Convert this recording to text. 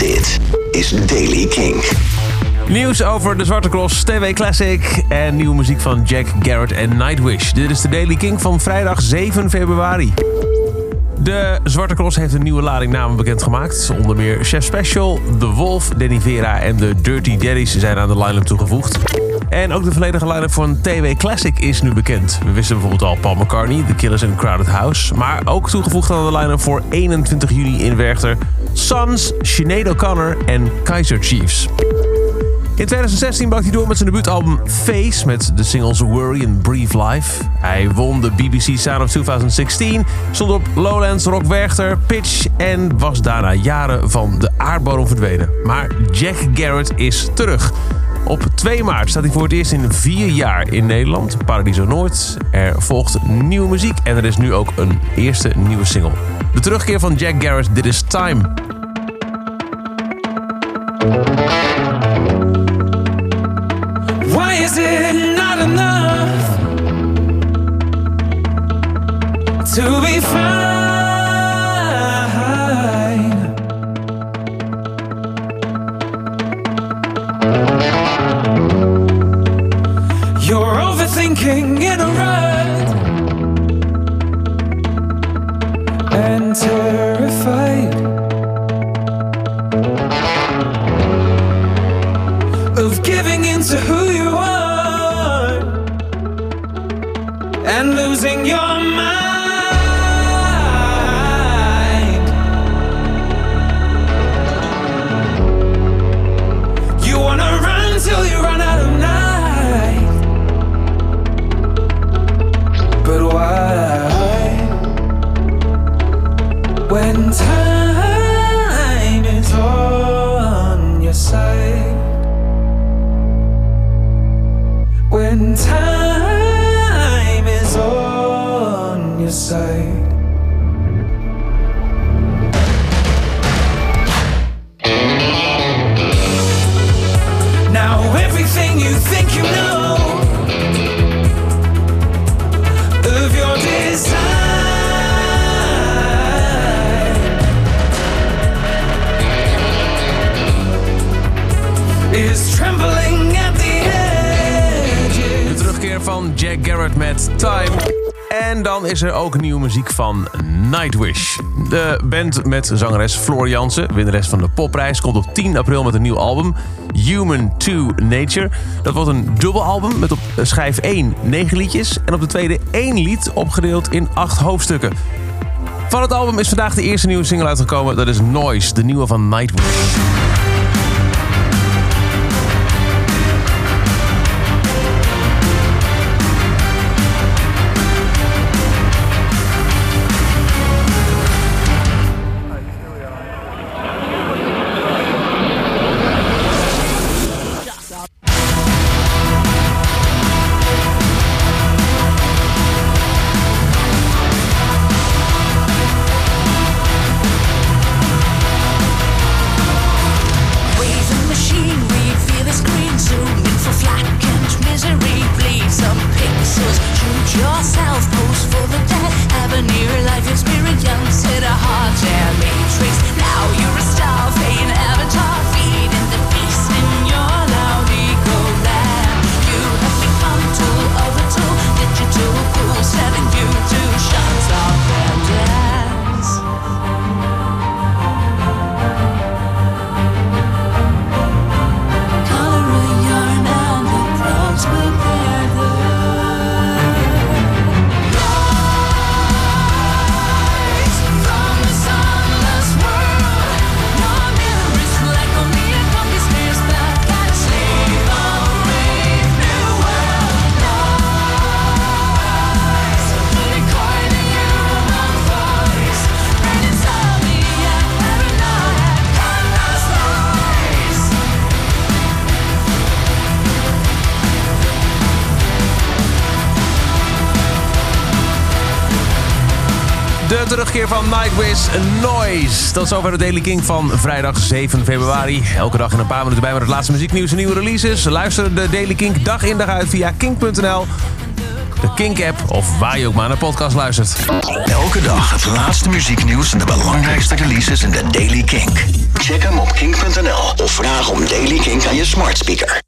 Dit is Daily King. Nieuws over de Zwarte Cross, TV Classic en nieuwe muziek van Jack Garrett en Nightwish. Dit is de Daily King van vrijdag 7 februari. De Zwarte Cross heeft een nieuwe lading namen bekendgemaakt. Onder meer Chef Special, The Wolf, Danny Vera en de Dirty Daddies zijn aan de line-up toegevoegd. En ook de volledige line-up van TV Classic is nu bekend. We wisten bijvoorbeeld al Paul McCartney, The Killers in Crowded House. Maar ook toegevoegd aan de line-up voor 21 juni in Werchter... Sons, Sinead O'Connor en Kaiser Chiefs. In 2016 brak hij door met zijn debuutalbum Face met de singles Worry en Brief Life. Hij won de BBC Sound of 2016, stond op Lowlands, Rock Werchter, Pitch en was daarna jaren van de aardbodem verdwenen. Maar Jack Garrett is terug. Op 2 maart staat hij voor het eerst in vier jaar in Nederland, Paradiso Noord. Er volgt nieuwe muziek en er is nu ook een eerste nieuwe single. De terugkeer van Jack Garrett, Dit is Time. Why is it not enough to be fine? Of giving in to who you are and losing your mind. Van Jack Garrett met Time. En dan is er ook nieuwe muziek van Nightwish. De band met zangeres Floor Jansen, winnares van de popprijs... komt op 10 april met een nieuw album, Human to Nature. Dat wordt een dubbelalbum met op schijf 1 9 liedjes... en op de tweede 1 lied opgedeeld in 8 hoofdstukken. Van het album is vandaag de eerste nieuwe single uitgekomen. Dat is Noise, de nieuwe van Nightwish. Terugkeer van Nightwish Noise. Dat is over de Daily King van vrijdag 7 februari. Elke dag in een paar minuten bij met het laatste muzieknieuws en nieuwe releases. Luister de Daily King dag in dag uit via kink.nl, de Kink-app of waar je ook maar naar podcast luistert. Elke dag het laatste muzieknieuws en de belangrijkste releases in de Daily King. Check hem op kink.nl of vraag om Daily Kink aan je smart speaker.